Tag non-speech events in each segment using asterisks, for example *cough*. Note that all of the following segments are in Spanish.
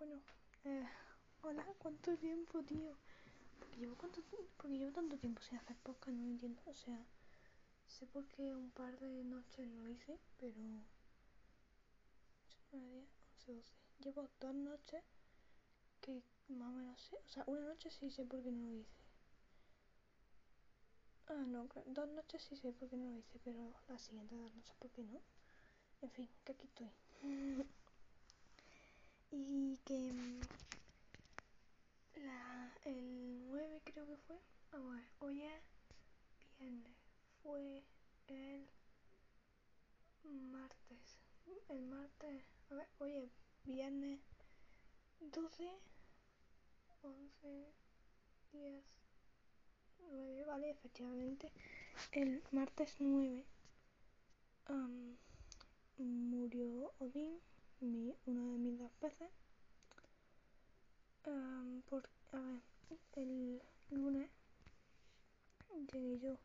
Bueno, eh, hola, ¿cuánto tiempo, tío? Porque llevo, cuánto, porque llevo tanto tiempo sin hacer podcast, no lo entiendo. O sea, sé por qué un par de noches no lo hice, pero... 9, 10, 11, 12. Llevo dos noches que más o menos sé. O sea, una noche sí sé por qué no lo hice. Ah, no, dos noches sí sé por qué no lo hice, pero la siguiente dos noches por qué no. En fin, que aquí estoy. *laughs* y que mm, la, el 9 creo que fue. A ver, hoy es viernes. Fue el martes. El martes. A ver, hoy es viernes 12, 11, 10, 9, vale, efectivamente. El martes 9 um, murió Odín, mi, uno de mis dos peces. Um, por, a ver, el lunes llegué yo.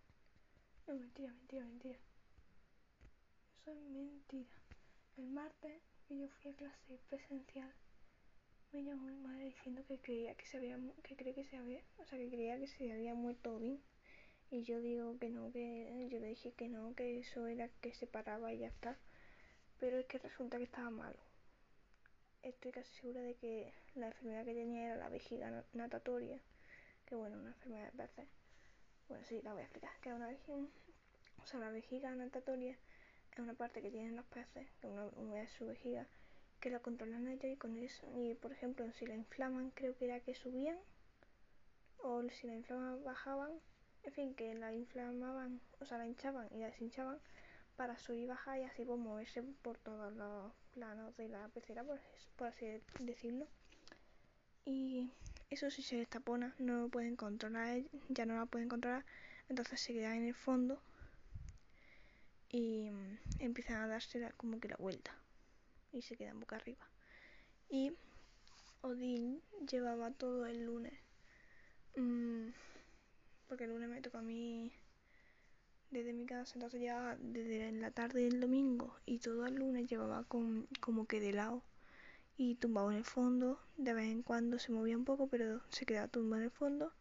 No, mentira, mentira, mentira. Eso es mentira. El martes que yo fui a clase presencial me llamó mi madre diciendo que creía que se había que que se había o sea que creía que se había muerto Odín y yo digo que no que yo le dije que no que eso era que se paraba y ya está pero es que resulta que estaba malo estoy casi segura de que la enfermedad que tenía era la vejiga natatoria que bueno una enfermedad de peces bueno sí la voy a explicar que es una vejiga o sea la vejiga natatoria es una parte que tienen los peces que una, su vejiga que la controlan ellos y con eso y por ejemplo si la inflaman creo que era que subían o si la inflaman bajaban en fin que la inflamaban o sea la hinchaban y la deshinchaban para subir y bajar y así pues moverse por todos los planos de la pecera por, así decirlo y eso si se destapona no lo pueden controlar ya no la pueden controlar entonces se queda en el fondo y mm, empiezan a darse como que la vuelta y se quedan boca arriba. Y Odín llevaba todo el lunes, mmm, porque el lunes me toca a mí desde mi casa, entonces ya desde la tarde del domingo y todo el lunes llevaba con, como que de lado y tumbado en el fondo, de vez en cuando se movía un poco, pero se quedaba tumbado en el fondo.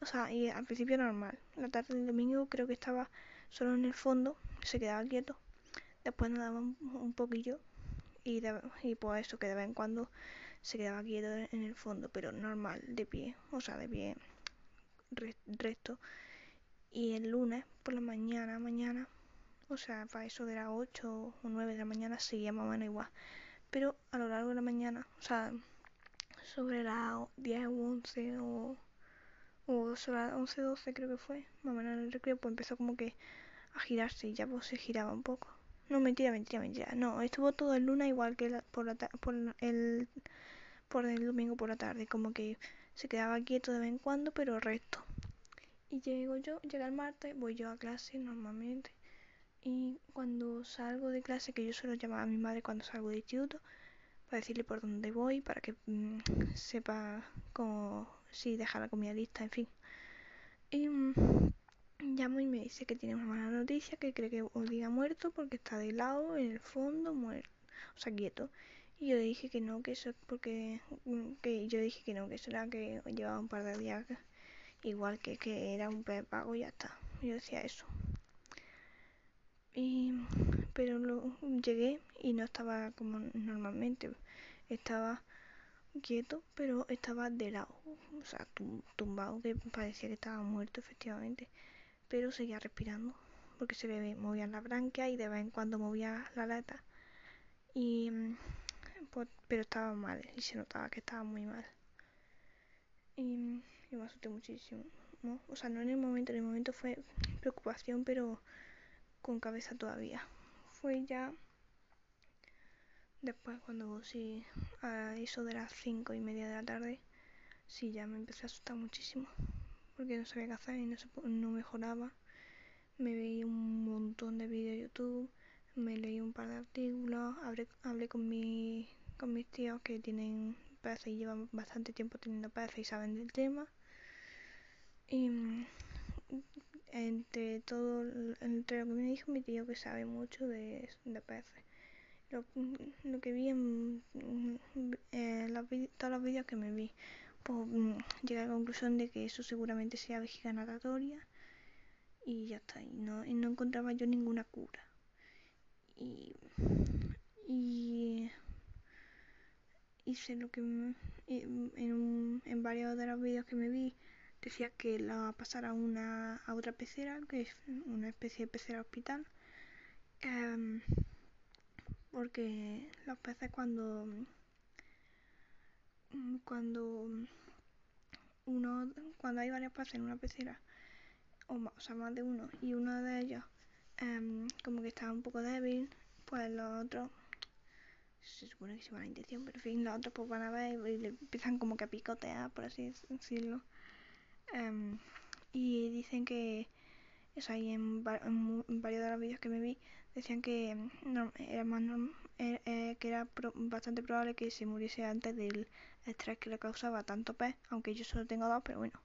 O sea, y al principio normal. La tarde del domingo creo que estaba solo en el fondo, se quedaba quieto. Después nadaba un, un poquillo y, de, y pues eso que de vez en cuando se quedaba quieto en el fondo, pero normal, de pie, o sea, de pie recto. Y el lunes por la mañana, mañana, o sea, para eso de las 8 o 9 de la mañana seguía más o menos igual. Pero a lo largo de la mañana, o sea, sobre las 10 o 11 o, o sobre las 11 12 creo que fue, más o menos en el recreo, pues empezó como que a girarse y ya pues se giraba un poco. No, mentira, mentira, mentira. No, estuvo todo el luna igual que por, la por, el, por el domingo por la tarde. Como que se quedaba quieto de vez en cuando, pero recto. Y llego yo, llega el martes, voy yo a clase normalmente. Y cuando salgo de clase, que yo suelo llamar a mi madre cuando salgo de instituto, para decirle por dónde voy, para que mmm, sepa cómo, si deja la comida lista, en fin. Y mmm, llamo y me dice que tiene una mala noticia, que cree que Odín ha muerto porque está de lado, en el fondo, muerto, o sea, quieto. Y yo dije que no, que eso es porque, mm, que yo dije que no, que eso era que llevaba un par de días, igual que que era un pez pago y ya está. Yo decía eso. Y, pero lo, llegué y no estaba como normalmente, estaba quieto, pero estaba de lado, o sea, tumbado, que parecía que estaba muerto efectivamente. Pero seguía respirando porque se le movían las branquias y de vez en cuando movía la lata. Y pues, pero estaba mal y se notaba que estaba muy mal y me asusté muchísimo ¿no? o sea no en el momento en el momento fue preocupación pero con cabeza todavía fue ya después cuando sí a eso de las cinco y media de la tarde sí ya me empecé a asustar muchísimo porque no sabía qué hacer y no, se, no mejoraba. Me veía un montón de vídeos de YouTube, me leí un par de artículos, hablé, hablé con, mi, con mis tíos que tienen y llevan bastante tiempo teniendo peces y saben del tema. Y entre todo, entre lo que me dijo mi tío que sabe mucho de, de peces. Lo, lo, que vi en, en, todos los vídeos que me vi, pues mm, llegué a la conclusión de que eso seguramente sea vejiga natatoria y ya está, y no, y no encontraba yo ninguna cura. Y, y hice lo que en, en varios de los vídeos que me vi decía que la pasara a una a otra pecera que es una especie de pecera hospital em, porque los peces cuando cuando uno cuando hay varios peces en una pecera o, sea más de uno y uno de ellos em, como que está un poco débil pues los otros se supone que se van a intención, pero en fin, los otros pues van a ver y, le empiezan como que a picotear, por así decirlo. Em, y dicen que, eso ahí en, varios de los vídeos que me vi, decían que no, era más eh, eh, que era bastante probable que se muriese antes del estrés que le causaba tanto pez, aunque yo solo tengo dos, pero bueno,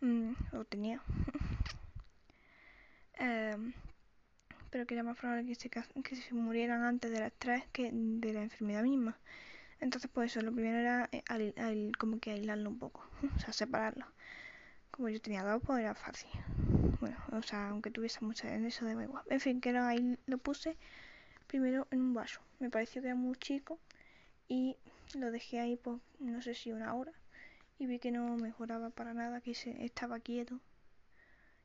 mm, lo tenía. *laughs* Em, pero que era más probable que se, que se murieran antes del estrés que de la enfermedad misma. Entonces, pues eso, lo primero era eh, como que aislarlo un poco, *laughs* o sea, separarlo. Como yo tenía dos, pues era fácil. Bueno, o sea, aunque tuviese mucha en eso de igual. En fin, que ahí lo puse primero en un vaso. Me pareció que era muy chico y lo dejé ahí, pues, no sé si una hora. Y vi que no mejoraba para nada, que se estaba quieto.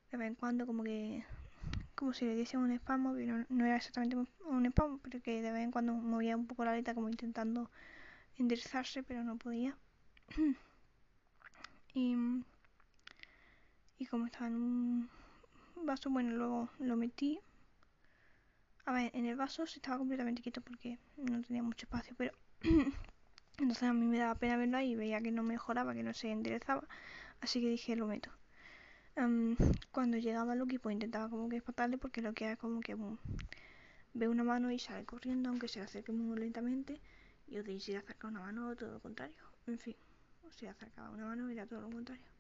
De vez en cuando como que como si le diese un espasmo, pero no, era exactamente un espasmo, pero que de vez en cuando movía un poco la aleta como intentando enderezarse, pero no podía. *clears throat* y, y como estaba en un vaso, bueno, luego lo metí. A ver, en el vaso se estaba completamente quieto porque no tenía mucho espacio, pero *clears throat* entonces a mí me daba pena verlo ahí y veía que no mejoraba, que no se enderezaba, así que dije lo meto. Cuando llegaba Loki pues intentaba como que espantarle porque lo que era como que ve una mano y sale corriendo aunque se acerque muy lentamente y Odin si le acerca una mano todo lo contrario. En fin si acercaba una mano era todo lo contrario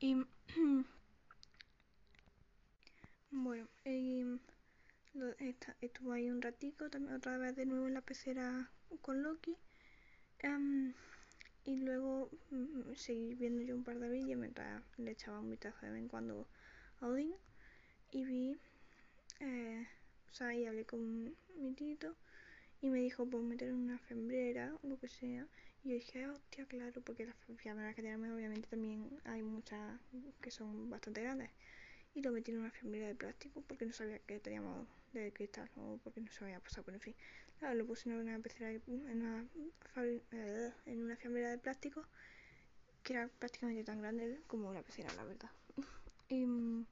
y *clears throat* bueno estuvo ahí un ratico también otra vez de nuevo en la pecera con Loki y luego mm, seguí viendo yo un par de vídeos mientras le echaba un vistazo de vez en cuando a Odin y vi, eh, o sea, y hablé con mi tito y me dijo, pues meter una fembrera o lo que sea. Y dije, hostia, claro, porque las fembreras que tenemos obviamente también hay muchas que son bastante grandes. Y lo metí en una fembrera de plástico porque no sabía que teníamos de cristal o porque no se había pasado, pero en fin. Claro, lo puse en una pecera, en una, eh, en una fiambrera de plástico que era prácticamente tan grande como una pecera, la verdad. y *laughs*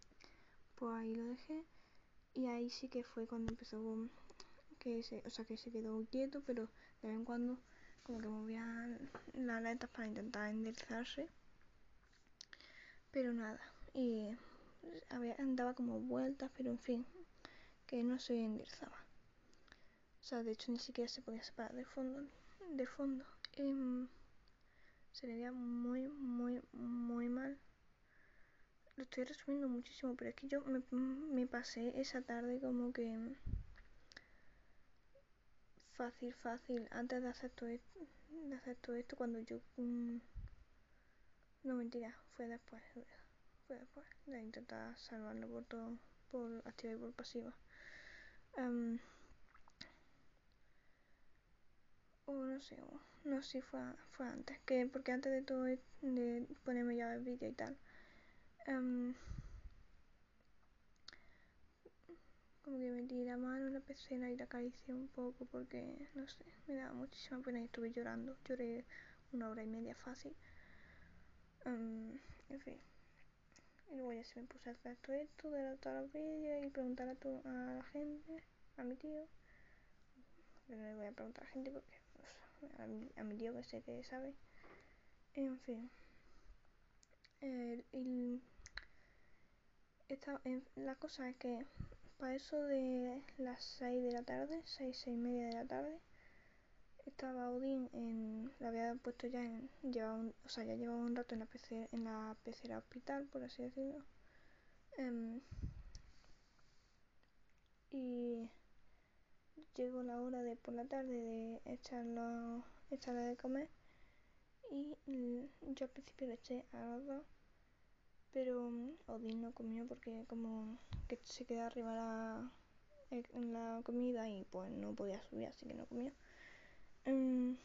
pues ahí lo dejé y ahí sí que fue cuando empezó que se, o sea, que se quedó quieto, pero de vez en cuando como que movía las aletas para intentar enderezarse. Pero nada, y había, andaba como vueltas, pero en fin, que no se enderezaba. O sea, de hecho ni siquiera se podía separar de fondo. De fondo. Em, se le veía muy, muy, muy mal. Lo estoy resumiendo muchísimo, pero es que yo me, pasé esa tarde como que fácil, fácil, antes de hacer todo esto, de hacer todo esto cuando yo mm, no mentira, fue después, fue después de intentar salvarlo por todo, por activa y por pasiva. Em, o no sé, no sé si fue, fue antes, que porque antes de todo de ponerme ya el vídeo y tal, um, como que metí la mano en la pecera y la acaricié un poco porque, no sé, me daba muchísima pena y estuve llorando, lloré una hora y media fácil, um, en fin. Y luego ya se me puse a hacer todo esto, de los vídeos y preguntar a, a la gente, a mi tío. Pero no le voy a preguntar a la gente porque a, mi, tío que sé que sabe. En fin. esta, la cosa es que para eso de las 6 de la tarde, 6, 6 y media de la tarde, estaba Odin en, la había puesto ya en, llevaba un, o sea, ya llevaba un rato en la pecera, en la pecera hospital, por así decirlo. Em, y llegó la hora de por la tarde de echarlo, echarle de comer y yo al principio le eché a los dos, pero Odín no comió porque como que se queda arriba la, en la comida y pues no podía subir, así que no comió. Um,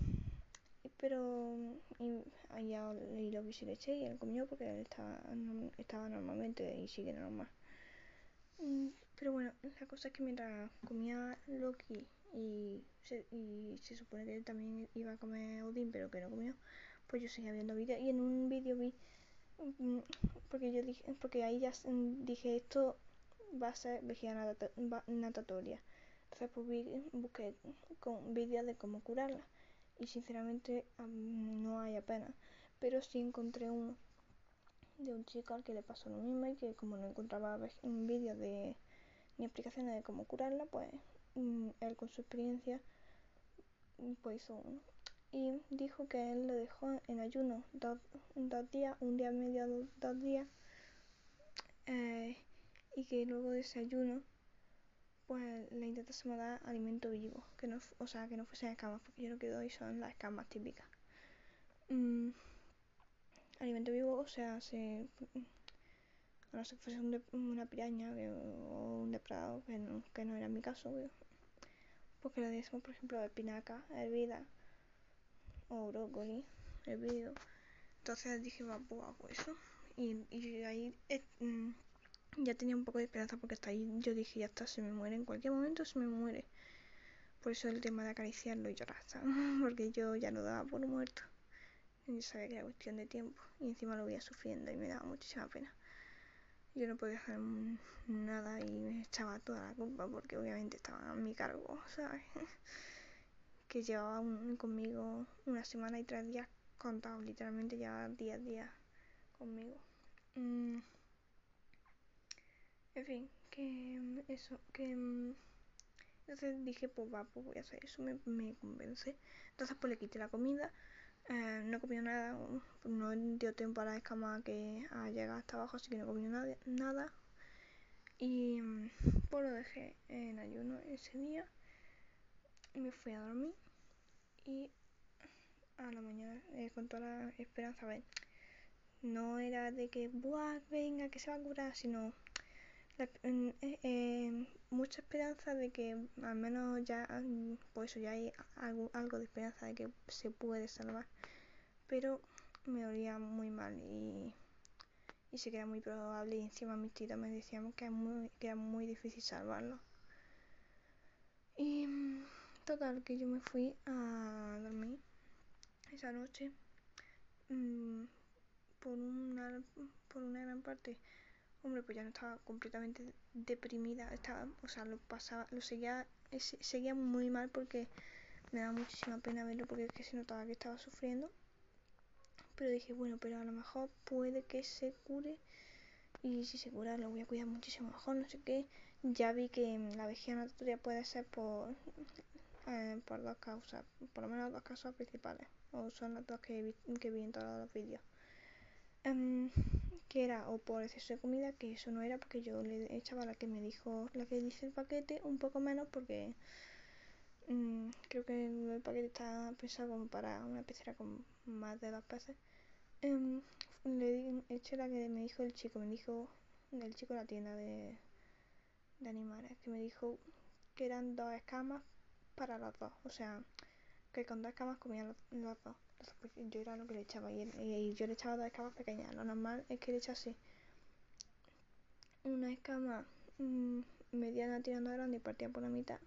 pero y, y lo que sí le eché y él comió porque él estaba, estaba normalmente y sigue normal. Mm, pero bueno, la cosa es que mientras comía Loki y se, y se supone que él también iba a comer Odín, pero que no comió, pues yo seguía viendo vídeos y en un vídeo vi, mm, porque yo dije, porque ahí ya dije esto va a ser vejiga natatoria. Entonces pues busqué con vídeos de cómo curarla y sinceramente no hay apenas, pero sí encontré uno de un chico al que le pasó lo mismo y que como no encontraba un vídeo de ni explicaciones de cómo curarla, pues mm, él con su experiencia pues hizo uno. Y dijo que él lo dejó en ayuno dos, días, un día medio, dos, días, eh, y que luego de ese ayuno pues le intentásemos dar alimento vivo, que no, o sea, que no fuesen escamas, porque yo lo que doy son las escamas típicas. Mm, alimento vivo, o sea, se, a no ser que fuese una piraña o un depredador, que no, que no era mi caso, porque le decimos, por ejemplo, espinaca hervida o brócoli hervido. Entonces dije, va, pues hago eso. Y, y ahí eh, mm, ya tenía un poco de esperanza porque hasta ahí yo dije, ya está, se me muere, en cualquier momento se me muere. Por eso el tema de acariciarlo y llorar, *laughs* Porque yo ya lo daba por muerto. Y sabía que era cuestión de tiempo. Y encima lo veía sufriendo y me daba muchísima pena. Yo no podía hacer nada y me echaba toda la culpa porque obviamente estaba a mi cargo, ¿sabes? *laughs* que llevaba conmigo una semana y tres días contados, literalmente llevaba 10 días conmigo. Mm. En fin, que mm, eso, que... Mm, entonces dije, pues va, pues voy a hacer eso, me, me convence. Entonces pues le quité la comida, eh, no comió nada, no dio tiempo a la escama que a llegar hasta abajo, así que no comió nada. nada. Y pues lo dejé en ayuno ese día. Me fui a dormir. Y a la mañana, eh, con toda la esperanza, a ver, no era de que, buah, venga, que se va a curar, sino eh, eh, mucha esperanza de que al menos ya, pues eso, ya hay algo, algo de esperanza de que se puede salvar. Pero me olía muy mal y, y sé que muy probable y encima mis tíos me decían que, muy, que era muy difícil salvarlo. Y total, que yo me fui a dormir esa noche mm, por, una, por una gran parte hombre, pues ya no estaba completamente deprimida, estaba, o sea, lo pasaba, lo seguía, seguía muy mal porque me daba muchísima pena verlo porque es que se notaba que estaba sufriendo. Pero dije, bueno, pero a lo mejor puede que se cure y si se cura lo voy a cuidar muchísimo mejor, no sé qué. Ya vi que la vejiga natatoria puede ser por, eh, por dos causas, por lo menos dos causas principales, o son las dos que vi, que vi en todos los vídeos. Em, que era o por exceso de comida, que eso no era porque yo le echaba la que me dijo, la que dice el paquete, un poco menos porque mm, creo que el paquete está pensado como para una pecera con más de dos peces. Em, le eché la que me dijo el chico, me dijo el chico de la tienda de, de animales, que me dijo que eran dos escamas para los dos, o sea, que con dos escamas comían los dos yo era lo que le echaba y, yo le echaba dos escamas pequeñas. Lo normal es que le echase una escama mm, mediana tirando grande y partía por la mitad,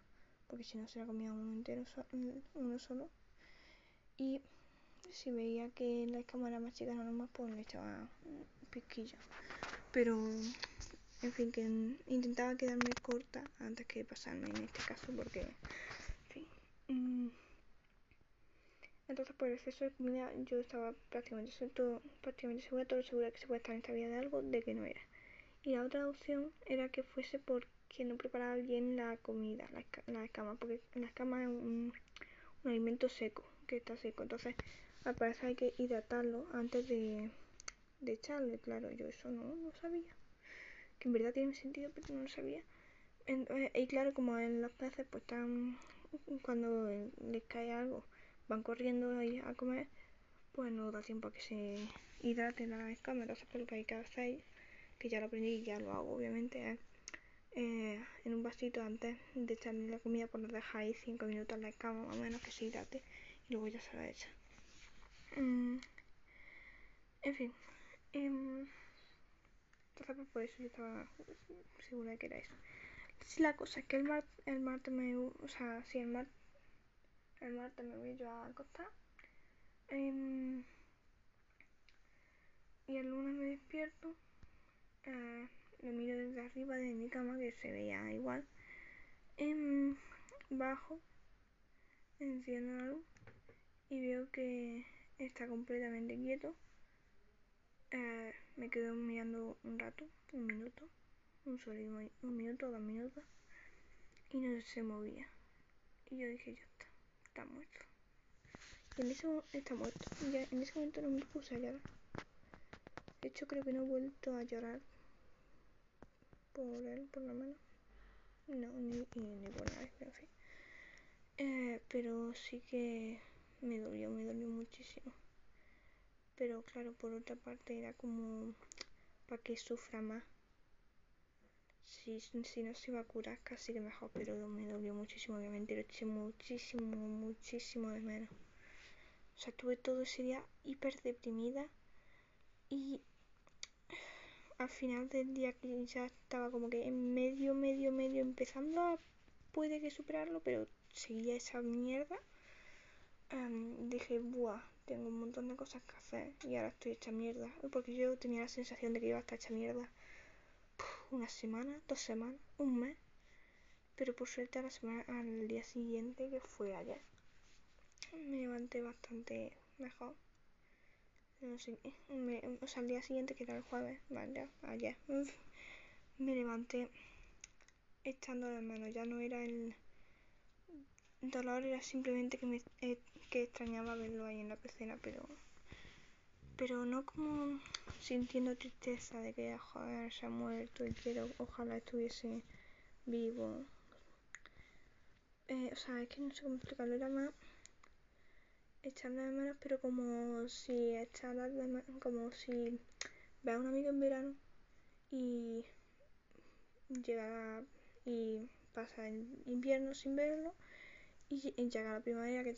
porque si no se la comía uno entero, uno solo. Y si veía que la escama era más chica, no normal, pues le echaba un piquillo. Pero, en fin, que intentaba quedarme corta antes que pasarme en este caso, porque, entonces por el exceso de comida yo estaba prácticamente, todo, prácticamente segura, todo segura que se puede estar en esta vida de algo, de que no era. Y la otra opción era que fuese porque no preparaba bien la comida, la, la escama, porque la escama es un, alimento seco, que está seco. Entonces al parecer hay que hidratarlo antes de, de echarle, claro, yo eso no lo sabía. Que en verdad tiene sentido, pero no lo sabía. Eh, y claro, como en los peces pues están, cuando les cae algo van corriendo ahí a comer, pues no da tiempo a que se hidrate la escama. Entonces, pues lo que hay que hacer, que ya lo aprendí y ya lo hago, obviamente, es eh, en un vasito antes de echarle la comida, pues lo dejáis 5 minutos en la escama, más o menos, que se hidrate y luego ya se la echa. Mm, en fin. Eh, entonces, pues por eso yo estaba segura de que era eso. Si la cosa es que el, mar, el martes me. O sea, si el, mar, el martes me voy yo a acostar. Eh, y el lunes me despierto. Eh, me miro desde arriba de mi cama, que se veía igual. Eh, bajo. Enciendo la luz. Y veo que está completamente quieto. Eh, me quedo mirando un rato, un minuto, un solo un minuto, dos minutos, y no se movía. Y yo dije, ya está, está muerto. Y en ese momento está muerto. Ya en ese momento no me puse a llorar. De hecho, creo que no he vuelto a llorar por él, por lo menos. No, ni, ni, por nadie, en fin. Eh, pero sí que me dolió, me dolió muchísimo pero claro, por otra parte era como para que sufra más. Si, si no se iba a curar, casi que mejor, pero me dolió muchísimo, obviamente, lo eché muchísimo, muchísimo de menos. O sea, tuve todo ese día hiper deprimida y al final del día que ya estaba como que en medio, medio, medio empezando a puede que superarlo, pero seguía esa mierda. dije, buah, tengo un montón de cosas que hacer y ahora estoy hecha mierda. Porque yo tenía la sensación de que iba a estar hecha mierda una semana, dos semanas, un mes. Pero por suerte a la semana, al día siguiente, que fue ayer, me levanté bastante mejor. No sé, o sea, al día siguiente, que era el jueves, vale, ayer, *laughs* me levanté echando de menos. Ya no era el dolor, era simplemente que me eh, que extrañaba verlo ahí en la piscina, pero pero no como sintiendo tristeza de que joder, se ha muerto y quiero ojalá estuviese vivo. Eh, o sea, es que no sé cómo explicarlo, era más echarle de menos, pero como si echarle de menos, como si ve a un amigo en verano y llega y pasa el invierno sin verlo y llega la primavera que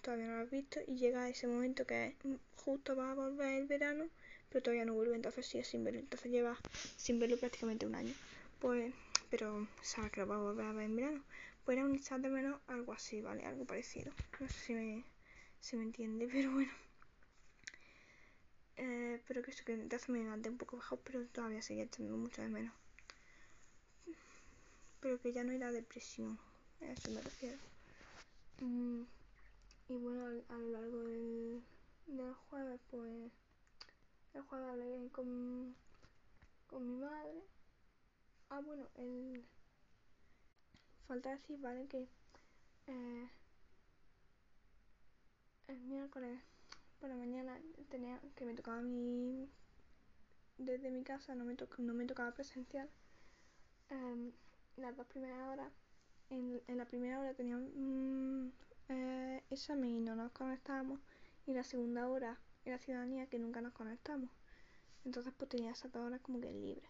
todavía no lo has visto y llega ese momento que justo va a volver el verano pero todavía no vuelve entonces sigue sin verlo entonces lleva sin verlo prácticamente un año. Pues pero sabe que lo va a volver a ver en verano. Pues era un instante menos algo así vale algo parecido. No sé si me, si me entiende *laughs* pero bueno. Eh, pero que eso que me levanté un poco bajo pero todavía seguía echando mucho de menos. Pero que ya no era depresión a eso me refiero. Mm, y bueno, a, lo largo del, del, jueves, pues el jueves hablé con, con mi madre. Ah, bueno, el. Falta decir, ¿vale? Que eh, el miércoles por la mañana tenía que me tocaba mi. Desde mi casa no me, no me tocaba presencial. Em, las dos primeras horas en, en la primera hora teníamos un eh, examen y no nos conectábamos y la segunda hora era ciudadanía que nunca nos conectamos. Entonces pues tenía esas dos como que libre.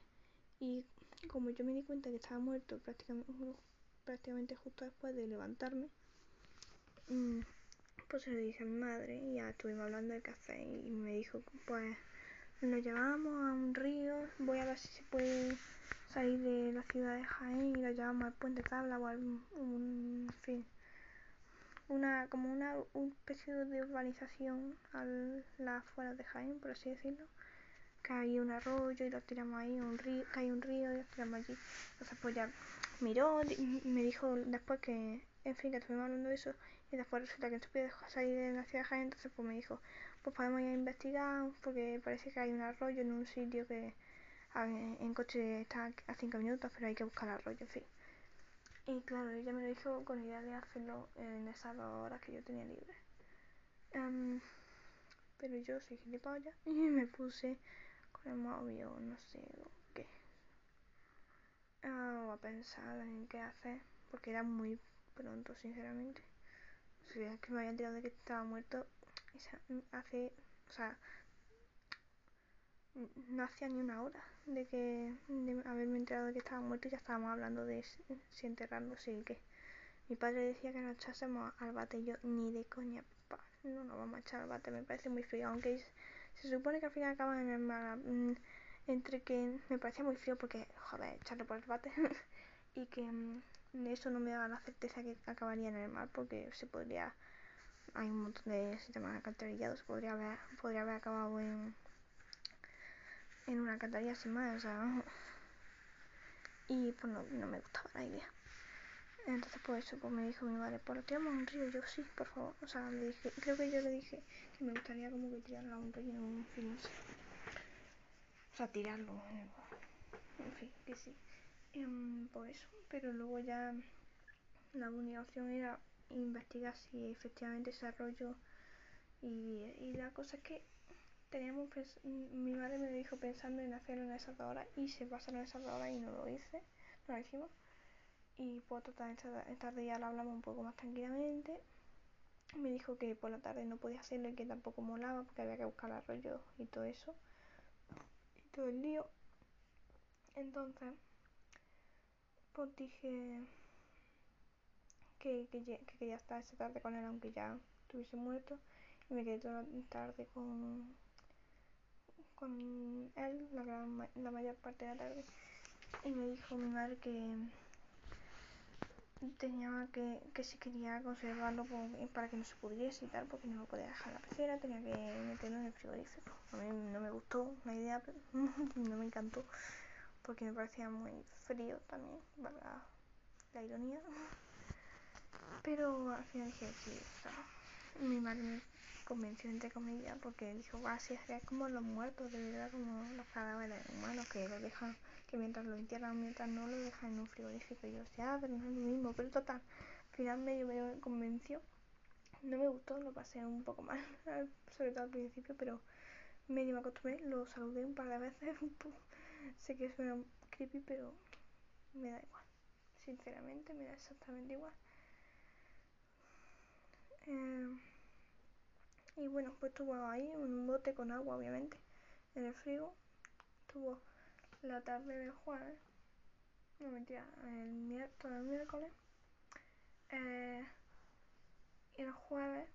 Y como yo me di cuenta que estaba muerto prácticamente, prácticamente justo después de levantarme, mm, pues se lo dije a mi madre y ya estuvimos hablando de café y me dijo pues nos llevamos a un río, voy a ver si se puede salir de la ciudad de Jaén y lo llevamos al puente tabla o al un, fin una como una, especie de urbanización a las afueras de Jaén por así decirlo que hay un arroyo y lo tiramos ahí un río que hay un río y lo tiramos allí. Entonces pues ya miró me dijo después que en fin que estuvimos hablando de eso y después resulta que no se puede salir de la ciudad de Jaén entonces pues me dijo pues podemos ir a investigar porque parece que hay un arroyo en un sitio que en coche está a 5 minutos, pero hay que buscar el arroyo, en fin. Y claro, ella me lo dijo con idea de hacerlo en esas dos horas que yo tenía libre. Pero yo soy gilipollas *laughs* y me puse con el móvil no sé qué. o a pensar en qué hacer, porque era muy pronto, sinceramente. Si es que me habían tirado de que estaba muerto, hace, o sea, no hacía ni una hora de que de haberme enterado de que estaba muerto y ya estábamos hablando de si enterrarlo, sí que mi padre decía que nos echásemos al bate y yo ni de coña, no nos vamos a echar al bate, me parece muy frío, aunque se supone que al final acaban en el mar, mm, entre que me parecía muy frío porque, joder, echarle por el bate *laughs* y que mm, eso no me daba la certeza que acabaría en el mar porque se podría, hay un montón de sistemas alcantarillados, podría haber, podría haber acabado en en una alcantarilla sin más, o sea, y pues no, no me gustaba la idea. Entonces pues eso, pues me dijo mi madre, pues lo tiramos un río, yo sí, por favor. O sea, le dije, creo que yo le dije que me gustaría como que tirarlo a un río, un fin. O sea, tirarlo, en fin, que sí. Um, pues eso, pero luego ya la única opción era investigar si efectivamente ese arroyo y, la cosa es que teníamos mi madre me dijo pensando en en esas dos horas y se pasaron dos horas y no lo hice, no lo hicimos. Y pues total, esta, tarde ya lo hablamos un poco más tranquilamente. Me dijo que por la tarde no podía hacerlo y que tampoco molaba porque había que buscar el arroyo y todo eso. Y todo el lío. Entonces, pues dije que, que, que quería estar esa tarde con él aunque ya estuviese muerto. Y me quedé toda la tarde con, con él la, gran, la mayor parte de la tarde y me dijo mi madre que tenía que, que si quería conservarlo para que no se pudriese y tal, porque no lo podía dejar en la pecera, tenía que meterlo en el frigorífico. A mí no me gustó la idea, pero *laughs* no me encantó, porque me parecía muy frío también, para la ironía. Pero al final dije, sí, mi madre convenció entre comillas porque dijo, ah, sí, es como los muertos, de verdad, como los cadáveres humanos que lo dejan, que mientras lo entierran, mientras no lo dejan en un frigorífico. Y yo, decía, ah, pero no es lo mismo, pero total, al final medio me convenció. No me gustó, lo pasé un poco mal, *laughs* sobre todo al principio, pero medio me acostumbré, lo saludé un par de veces. *laughs* sé que suena creepy, pero me da igual. Sinceramente, me da exactamente igual. Eh, y bueno, pues estuvo ahí un bote con agua, obviamente, en el frigo. Estuvo la tarde del jueves, no mentira, el miércoles, el miércoles. Eh, y el jueves,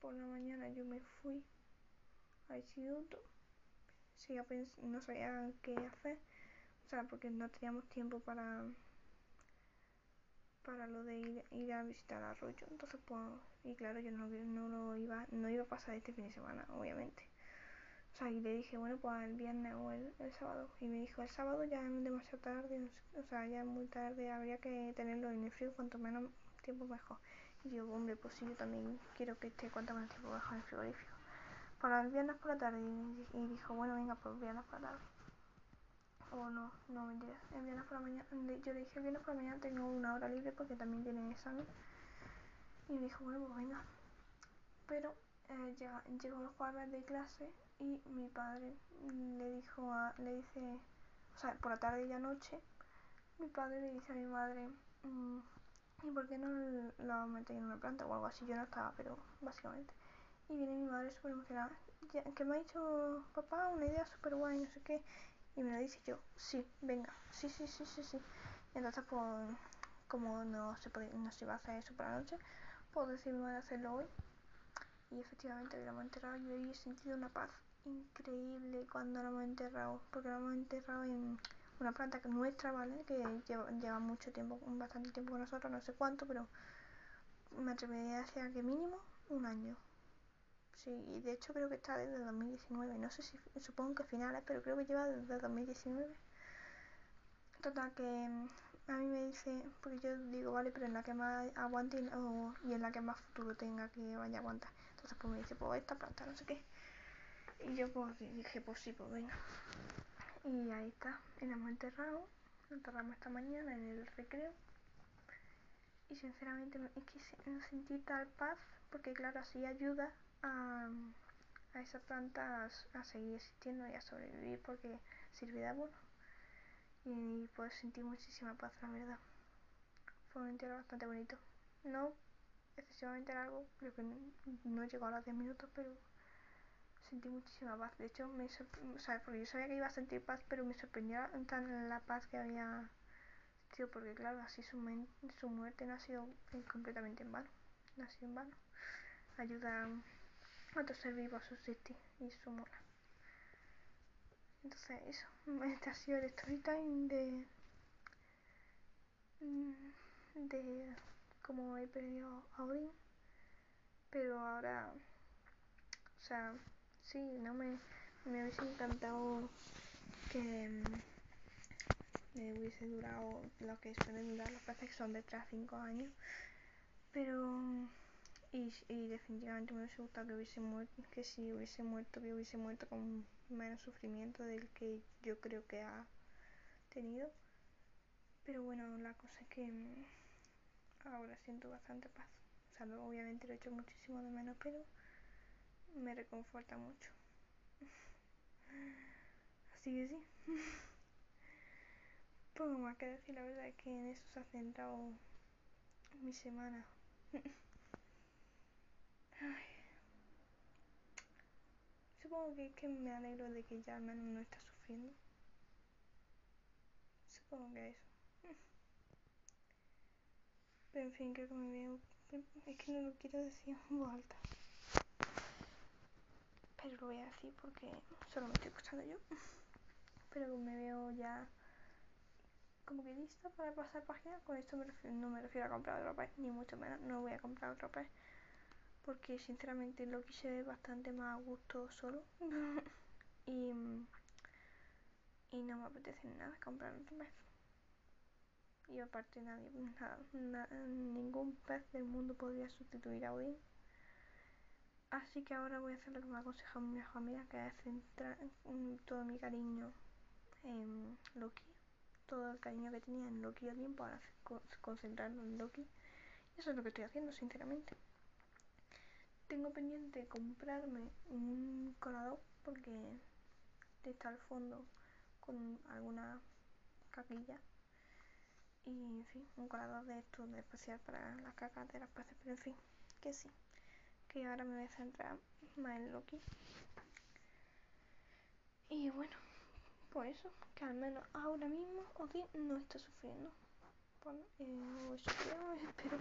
por la mañana, yo me fui al instituto. no sabía qué hacer, o sea, porque no teníamos tiempo para para lo de ir, ir a visitar al arroyo. Entonces, pues, y claro, yo no, no lo iba, no iba a pasar este fin de semana, obviamente. O sea, y le dije, bueno, pues el viernes o el, el sábado. Y me dijo, el sábado ya es demasiado tarde, o sea, ya es muy tarde, habría que tenerlo en el frío, cuanto menos tiempo mejor. Y yo, hombre, pues sí, yo también quiero que esté cuanto menos tiempo mejor en el frigorífico. Para el viernes por la tarde. Y, dijo, bueno, venga, pues viernes por la tarde. O no, no mentira. El viernes por la mañana, yo le dije el viernes por la mañana tengo una hora libre porque también tienen examen. Y me dijo, bueno, pues venga. Pero eh, llega, llegó el jueves de clase y mi padre le dijo a, le dice, o sea, por la tarde y la noche, mi padre le dice a mi madre, mmm, ¿y por qué no lo meter en una planta o algo así? Yo no estaba, pero básicamente. Y viene mi madre súper emocionada, que me ha dicho papá una idea súper guay, no sé qué. Y me lo dice yo, sí, venga, sí, sí, sí, sí, sí. entonces, pues, como no se, no se iba a hacer eso por la noche, pues decidimos hacerlo hoy. Y efectivamente lo hemos enterrado y hoy he sentido una paz increíble cuando lo hemos enterrado. Porque lo hemos enterrado en una planta que es nuestra, ¿vale? Que lleva, lleva mucho tiempo, bastante tiempo con nosotros, no sé cuánto, pero me atrevería a decir que mínimo un año. Sí, y de hecho creo que está desde 2019. No sé si, supongo que finales, pero creo que lleva desde 2019. Total, que mm, a mí me dice, porque yo digo, vale, pero en la que más aguante y, en la que más futuro tenga que vaya a aguantar. Entonces, pues me dice, pues esta planta, no sé qué. Y yo, pues dije, pues sí, pues venga. Y ahí está, y la hemos enterrado. Lo enterramos esta mañana en el recreo. Y sinceramente es que sentí tal paz, porque claro, así ayuda a, a esa planta a, seguir existiendo y a sobrevivir porque sirve de abono. Y pues sentí muchísima paz, la verdad. Fue un entierro bastante bonito. No excesivamente largo, creo que no llegó a los 10 minutos, pero sentí muchísima paz. De hecho, me o sea, porque yo sabía que iba a sentir paz, pero me sorprendió tan la paz que había sentido, porque claro, así su, su muerte no ha sido completamente en vano, no ha sido en vano. Ayuda a otro ser vivo a subsistir y eso mola. Entonces, eso, *laughs* este ha sido el story time de de cómo he perdido a pero ahora o sea sí no me me hubiese encantado que me hubiese durado lo que suelen durar los peces que son de 3 a 5 años pero y, definitivamente me hubiese gustado que hubiese muerto que si hubiese muerto que hubiese muerto con menos sufrimiento del que yo creo que ha tenido. Pero bueno la cosa es que ahora siento bastante paz. O sea obviamente lo he hecho muchísimo de menos pero me reconforta mucho. *laughs* Así que sí. *laughs* Poco más que decir la verdad es que en eso se ha centrado mi semana *laughs* supongo que es que me alegro de que ya al menos no está sufriendo. Supongo que eso. *laughs* Pero en fin creo que me veo. Es que no lo quiero decir en voz alta. Pero lo voy a decir porque solo me estoy escuchando yo. *laughs* Pero me veo ya como que lista para pasar página. Con esto me refiero, no me refiero a comprar otro pez ni mucho menos. No voy a comprar otro pez porque sinceramente lo se ve bastante más a gusto solo. *laughs* Y y no me apetece nada comprar otro pez y aparte nadie nada, ningún pez del mundo podría sustituir a Odin así que ahora voy a hacer lo que me ha aconsejado mi mejor amiga que es centrar todo mi cariño en Loki. Todo el cariño que tenía en Loki y Odin para concentrarlo en Loki. Y eso es lo que estoy haciendo sinceramente tengo pendiente comprarme un colador porque está al fondo con alguna caquilla y en fin, un colador de esto de especial para las cacas de las peces, pero en fin, que sí, que ahora me voy a centrar más en Loki. Y bueno, pues eso, que al menos ahora mismo Odin no está sufriendo. Bueno, eh, *laughs* espero.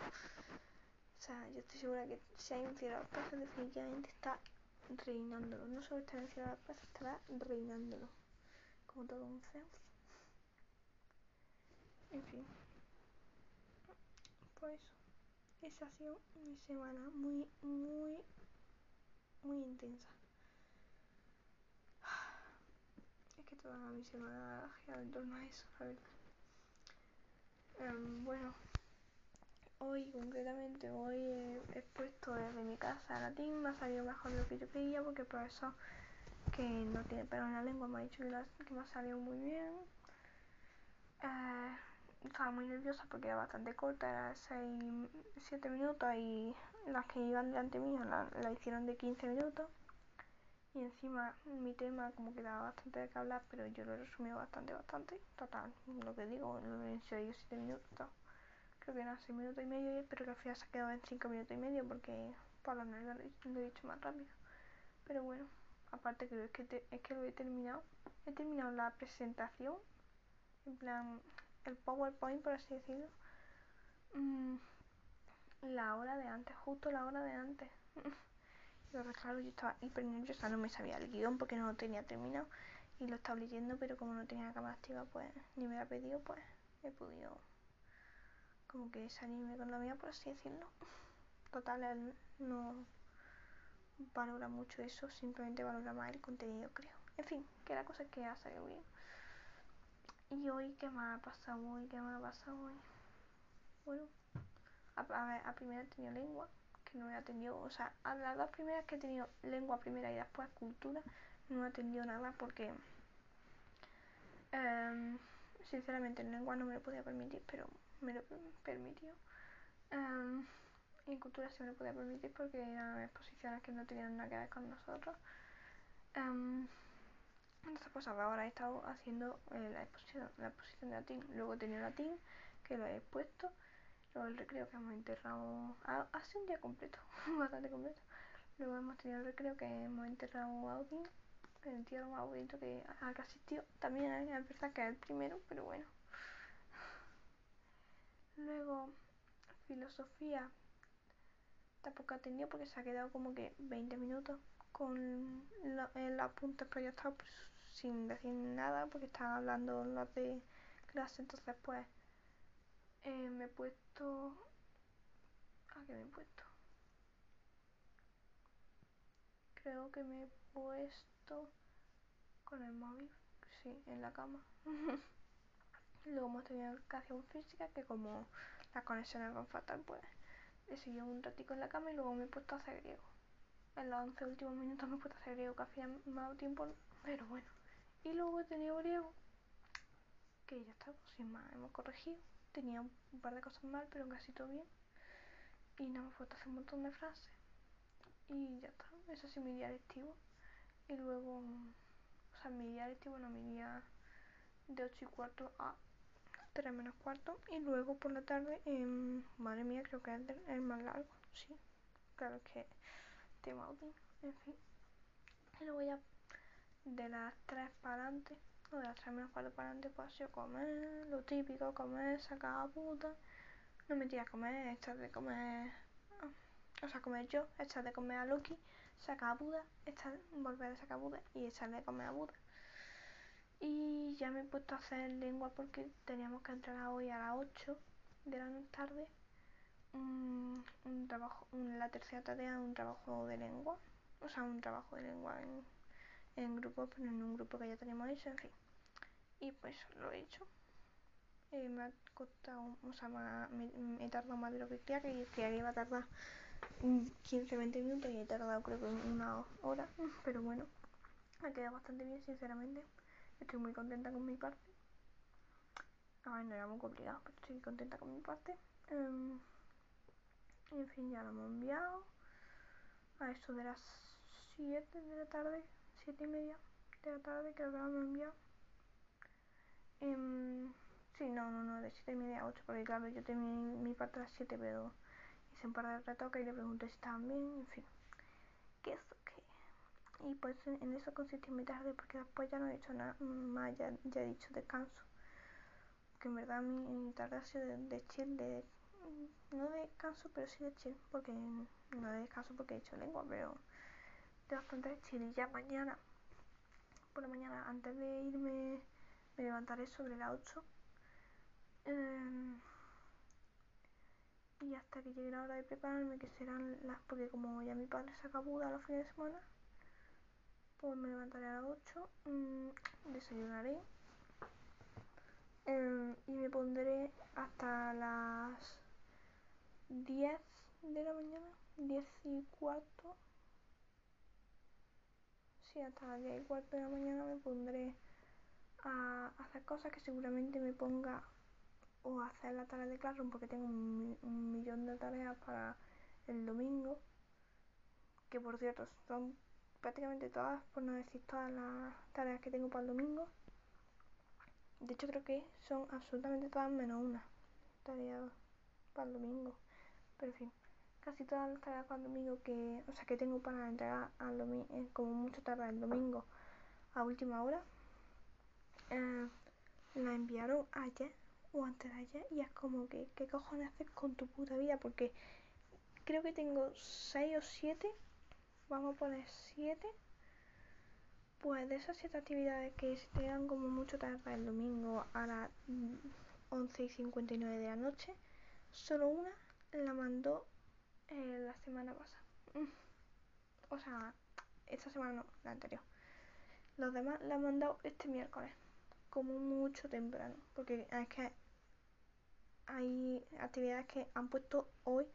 O sea, yo estoy segura que si hay un cielo de peces definitivamente está reinándolo. No solo está en el cielo de peces, estará reinándolo. Como todo un Zeus. En fin. Pues esa ha sido mi semana muy, muy, muy intensa. Es que toda mi semana ha girado en torno a eso, la verdad. Um, bueno, hoy concretamente, hoy he, puesto desde mi casa latín, me ha salido mejor de lo que yo creía porque por eso que no tiene pelo en la lengua me ha dicho que, la, me ha salido muy bien. Eh, estaba muy nerviosa porque era bastante corta, era 6, 7 minutos y las que iban delante mía la, la, hicieron de 15 minutos. Y encima mi tema como que daba bastante de que hablar, pero yo lo he resumido bastante, bastante. Total, lo que digo, lo he hecho 7 minutos. Creo que eran 6 minutos y medio, pero que al final se ha quedado en 5 minutos y medio porque por lo menos lo he dicho más rápido. Pero bueno, aparte creo que, es que lo he terminado. He terminado la presentación, en plan el PowerPoint, por así decirlo, mmm, la hora de antes, justo la hora de antes. *laughs* Pero claro, yo estaba hiper nerviosa, no me sabía el guion porque no lo tenía terminado y lo estaba leyendo, pero como no tenía cámara activa, pues ni me ha pedido, pues he podido como que salirme con la mía, por así decirlo. Total, él no valora mucho eso, simplemente valora más el contenido, creo. En fin, que la cosa es que ha salido bien. Y hoy, ¿qué me ha pasado hoy? ¿Qué me ha pasado hoy? Bueno, a, a a primera he tenido lengua, que no he atendido, o sea, a las dos primeras que he tenido lengua primera y después cultura, no he atendido nada porque, um, sinceramente, en lengua no me lo podía permitir, pero me lo permitió. Um, en cultura sí me lo podía permitir porque eran exposiciones que no tenían nada que ver con nosotros. Um, entonces pues ahora he estado haciendo eh, la, exposición, la exposición de latín. Luego he tenido latín, que lo he expuesto. Luego el recreo que hemos enterrado. Hace un día completo, *laughs* bastante completo. Luego hemos tenido el recreo que hemos enterrado a el entierro más bonito que ha asistido. También a pesar que es el primero, pero bueno. Luego, filosofía. Tampoco ha tenido porque se ha quedado como que 20 minutos con el apunte proyectado pues, sin decir nada porque estaban hablando los de clase. Entonces pues eh, me he puesto ¿a qué me he puesto? creo que me he puesto con el móvil sí, en la cama *laughs* luego hemos tenido educación física que como las conexiones van fatal pues he seguido un ratico en la cama y luego me he puesto a hacer griego en los 11 últimos minutos me he puesto a hacer griego, que hacía más tiempo, pero bueno. Y luego he tenido griego, que ya está, pues, sin más, hemos corregido. Tenía un par de cosas mal, pero casi todo bien. Y no me he puesto a hacer un montón de frases. Y ya está, eso sí, mi día lectivo. Y luego, o sea, mi día lectivo no, mi día de 8 y cuarto a 3 menos cuarto. Y luego por la tarde, eh, madre mía, creo que es el más largo, sí. Claro que en fin. Y luego ya de las 3 para adelante, o de las 3 menos 4 para adelante, pues yo comer, lo típico, comer, sacar a puta. No me a comer, echar de comer, o sea, comer yo, echar de comer a Loki, sacar a Buda, echar, volver a sacar a Buda y echarle de comer a Buda. Y ya me he puesto a hacer lengua porque teníamos que entregar hoy a las 8 de la tarde un, trabajo, la tercera tarea un trabajo de lengua, o sea, un trabajo de lengua en, en grupo, pero en un grupo que ya tenemos hecho, en fin. Y pues lo he hecho. Eh, me ha costado, o sea, me, he tardado más de lo que quería, que creía que iba a tardar 15-20 minutos y he tardado creo que una hora, pero bueno, ha quedado bastante bien, sinceramente. Estoy muy contenta con mi parte. A ver, no era muy complicado, pero estoy contenta con mi parte. Em, en fin, ya lo hemos enviado. A eso de las 7 de la tarde, 7 y media de la tarde, creo que lo hemos enviado. Eh, sí, no, no, no, de 7 y media a 8, porque claro, yo terminé mi parte a las 7, pero hice un par de retoques y le pregunté si estaban en fin. ¿Qué es Y pues en, eso consistió mi tarde, porque después ya no he hecho nada más, ya, ya he dicho descanso. Que en verdad mi, tarde ha sido de, de chill, de no de descanso, pero sí de chill, porque no de descanso porque he hecho lengua, pero de bastante chill. Y ya mañana, por la mañana, antes de irme, me levantaré sobre las 8. Em, y hasta que llegue la hora de prepararme, que serán las, porque como ya mi padre saca Buda los fines de semana, pues me levantaré a las 8, mm, desayunaré em, y me pondré hasta las 10 de la mañana, 10 y cuarto. Sí, hasta las 10 y cuarto de la mañana me pondré a hacer cosas que seguramente me ponga o hacer la tarea de Classroom porque tengo un, un millón de tareas para el domingo. Que por cierto son prácticamente todas, por no decir todas las tareas que tengo para el domingo. De hecho creo que son absolutamente todas menos una tarea para el domingo. Pero en fin, casi todas las tareas para el domingo que, o sea, que tengo para entregar al domingo, eh, como mucho tarde el domingo a última hora, eh, la enviaron ayer o antes de ayer y es como que, ¿qué cojones haces con tu puta vida? Porque creo que tengo 6 o 7, vamos a poner 7, pues de esas 7 actividades que se tengan como mucho tarde el domingo a las 11 y 59 de la noche, solo una la mandó eh, la semana pasada. Mm. *laughs* O sea, esta semana no, la anterior. Los demás la han mandado este miércoles, como mucho temprano, porque es que hay actividades que han puesto hoy,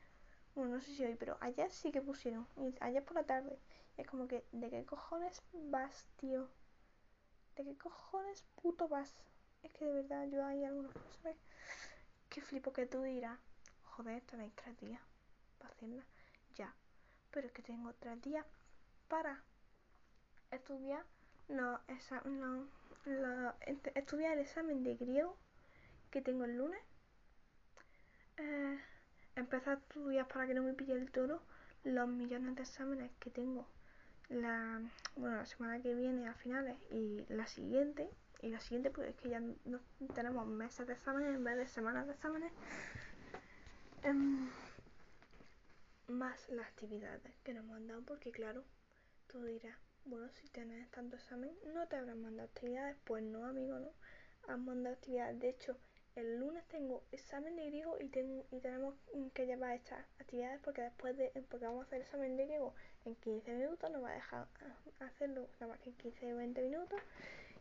bueno, no sé si hoy, pero ayer sí que pusieron, y ayer por la tarde. Es como que, ¿de qué cojones vas, tío? ¿De qué cojones puto vas? Es que de verdad yo hay algunas cosas que flipo que tú dirás joder, tenéis tres días para hacerla. Ya, pero es que tengo tres días para estudiar no, estudiar el examen de griego que tengo el lunes. Eh, empezar a estudiar para que no me pille el toro los millones de exámenes que tengo la, bueno, la semana que viene a finales y la siguiente. Y la siguiente pues es que ya no tenemos meses de exámenes en vez de semanas de exámenes. Em, más las actividades que nos han dado porque claro, tú dirás, bueno, si tienes tanto examen, no te habrán mandado actividades. Pues no, amigo, no. Han mandado actividades. De hecho, el lunes tengo examen de griego y, tengo, y tenemos que llevar estas actividades porque después de, porque vamos a hacer el examen de griego en 15 minutos, nos va a dejar hacerlo nada más que en 15 o 20 minutos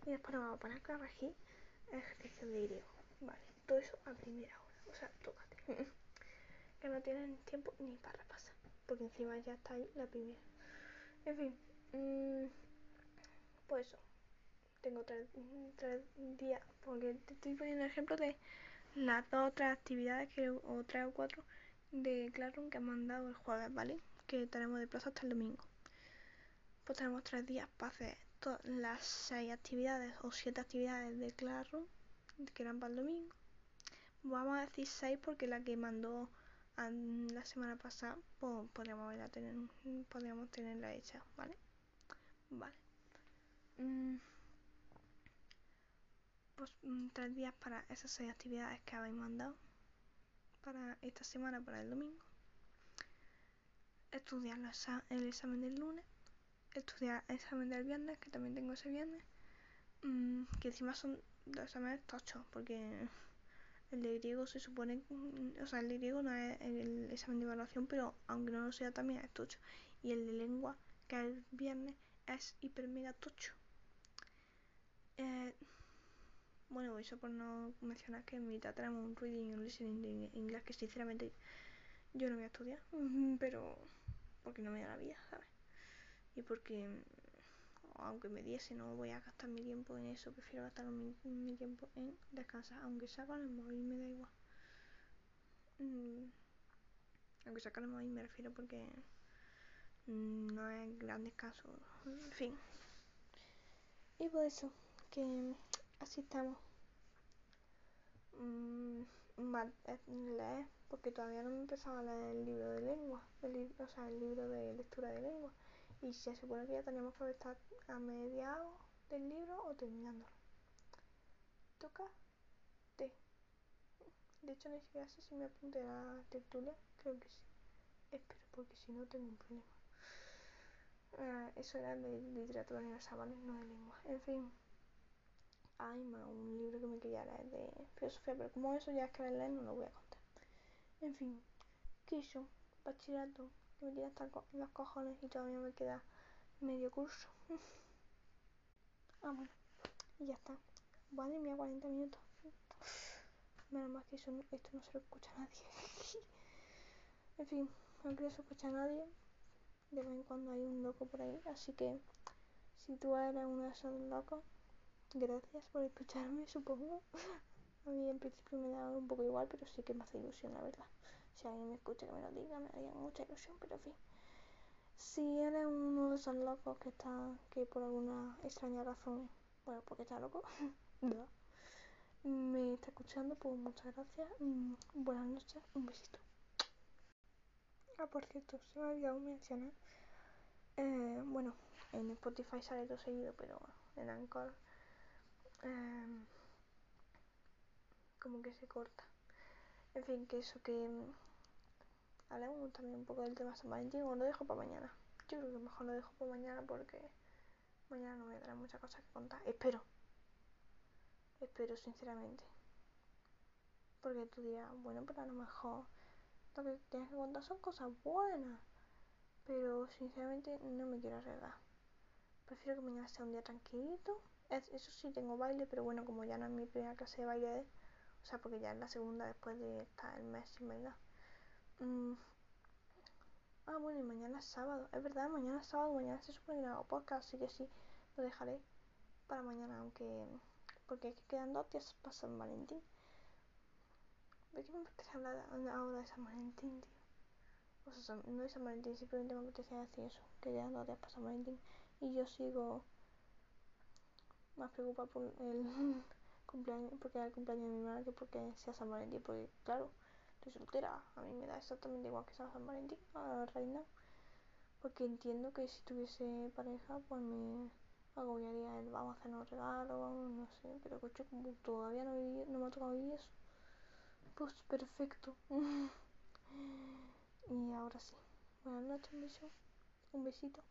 y después nos vamos a poner a corregir ejercicio de griego. Vale, todo eso a primera hora, o sea, tócate. *laughs* que no tienen tiempo ni para repasar, porque encima ya está ahí la primera. En fin, mmm, pues eso tengo tres, tres días, porque te estoy poniendo ejemplo de las dos otras actividades, que, o tres o cuatro, de Classroom que han mandado el jueves, ¿vale? Que tenemos de plazo hasta el domingo. Pues tenemos tres días para hacer todas las seis actividades o siete actividades de Classroom, que eran para el domingo. Vamos a decir seis porque la que mandó la semana pasada, pues podríamos, tener, podríamos tenerla hecha, ¿vale? Vale. Mm pues, mm, tres días para esas seis actividades que habéis mandado para esta semana, para el domingo. Estudiar el examen del lunes. Estudiar el examen del viernes, que también tengo ese viernes. Mm, que encima son dos exámenes tochos, porque el de griego se supone, o sea, el de griego no es el examen de evaluación, pero aunque no lo sea también es tocho. Y el de lengua, que es el viernes, es hiper mega tocho. Eh, bueno, eso por no mencionar que en mitad tenemos un reading y un listening de inglés que sinceramente yo no voy a estudiar, *laughs* pero porque no me da la vida, ¿sabes? Y porque aunque me diese no voy a gastar mi tiempo en eso, prefiero gastar mi, tiempo en descansar, aunque sea con el móvil me da igual. Mm, aunque sea con el móvil me refiero porque no es gran descanso, en fin. Y por eso, que así estamos. Mm, leer, porque todavía no me he empezado a leer el libro de lengua, o sea, el libro de lectura de lengua. Y se supone que ya teníamos que estar a mediados del libro o terminándolo. Toca T. De hecho, no sé si me apunté a la tertulia, creo que sí. Espero, porque si no tengo un problema. Ah, eso era de literatura universal, ¿vale? No de lengua. En fin. Ay, ma, un libro que me quería leer de filosofía, pero como eso ya es que leer, no lo voy a contar. En fin, quiso, bachillerato, que me queda hasta los cojones y todavía me queda medio curso. *laughs* ah, bueno, y ya está. Madre mía, 40 minutos. Menos más que eso, esto no se lo escucha a *laughs* nadie. en fin, no quiero escuchar a nadie. De vez en cuando hay un loco por ahí, así que si tú eres uno de esos locos, Gracias por escucharme, supongo. *laughs* A mí en principio me da un poco igual, pero sí que me hace ilusión, la verdad. Si alguien me escucha que me lo diga, me haría mucha ilusión, pero en fin. Si eres uno de esos locos que está, que por alguna extraña razón, bueno, porque está loco, *laughs* no, me está escuchando, pues muchas gracias. Mm, buenas noches, un besito. Ah, por cierto, se me ha olvidado mencionar. Eh, bueno, en Spotify sale todo seguido, pero en Anchor Em, como que se corta. En fin, que eso que mm, hablamos también un poco del tema San Valentín o lo dejo para mañana. Yo creo que mejor lo dejo para mañana porque mañana no voy a tener muchas cosas que contar. Espero. Espero sinceramente. Porque tú dirás, bueno, pero a lo mejor lo que tienes que contar son cosas buenas. Pero sinceramente no me quiero arriesgar. Prefiero que mañana sea un día tranquilito eso sí, tengo baile, pero bueno, como ya no es mi primera clase de baile, o sea, porque ya es la segunda después de estar el mes sin bailar. Mm. Ah, bueno, y mañana es sábado. Es verdad, mañana es sábado, mañana se supone que podcast, así que sí, lo dejaré para mañana, aunque. Porque es que quedan dos días para San Valentín. ¿De qué me apetece hablar ahora de San Valentín, tío? O sea, no de San Valentín, simplemente me apetece decir eso, que quedan dos días para San Valentín. Y yo sigo más preocupada por el *laughs* cumpleaños, porque era el cumpleaños de mi madre que porque sea San Valentín, porque claro, estoy soltera. A mí me da exactamente igual que sea San Valentín, a la reina. Porque entiendo que si tuviese pareja, pues me agobiaría el vamos a hacer un regalo, no sé. Pero coche, como todavía no, no me ha tocado vivir eso, pues perfecto. *laughs* y ahora sí. Buenas noches, un. Un besito.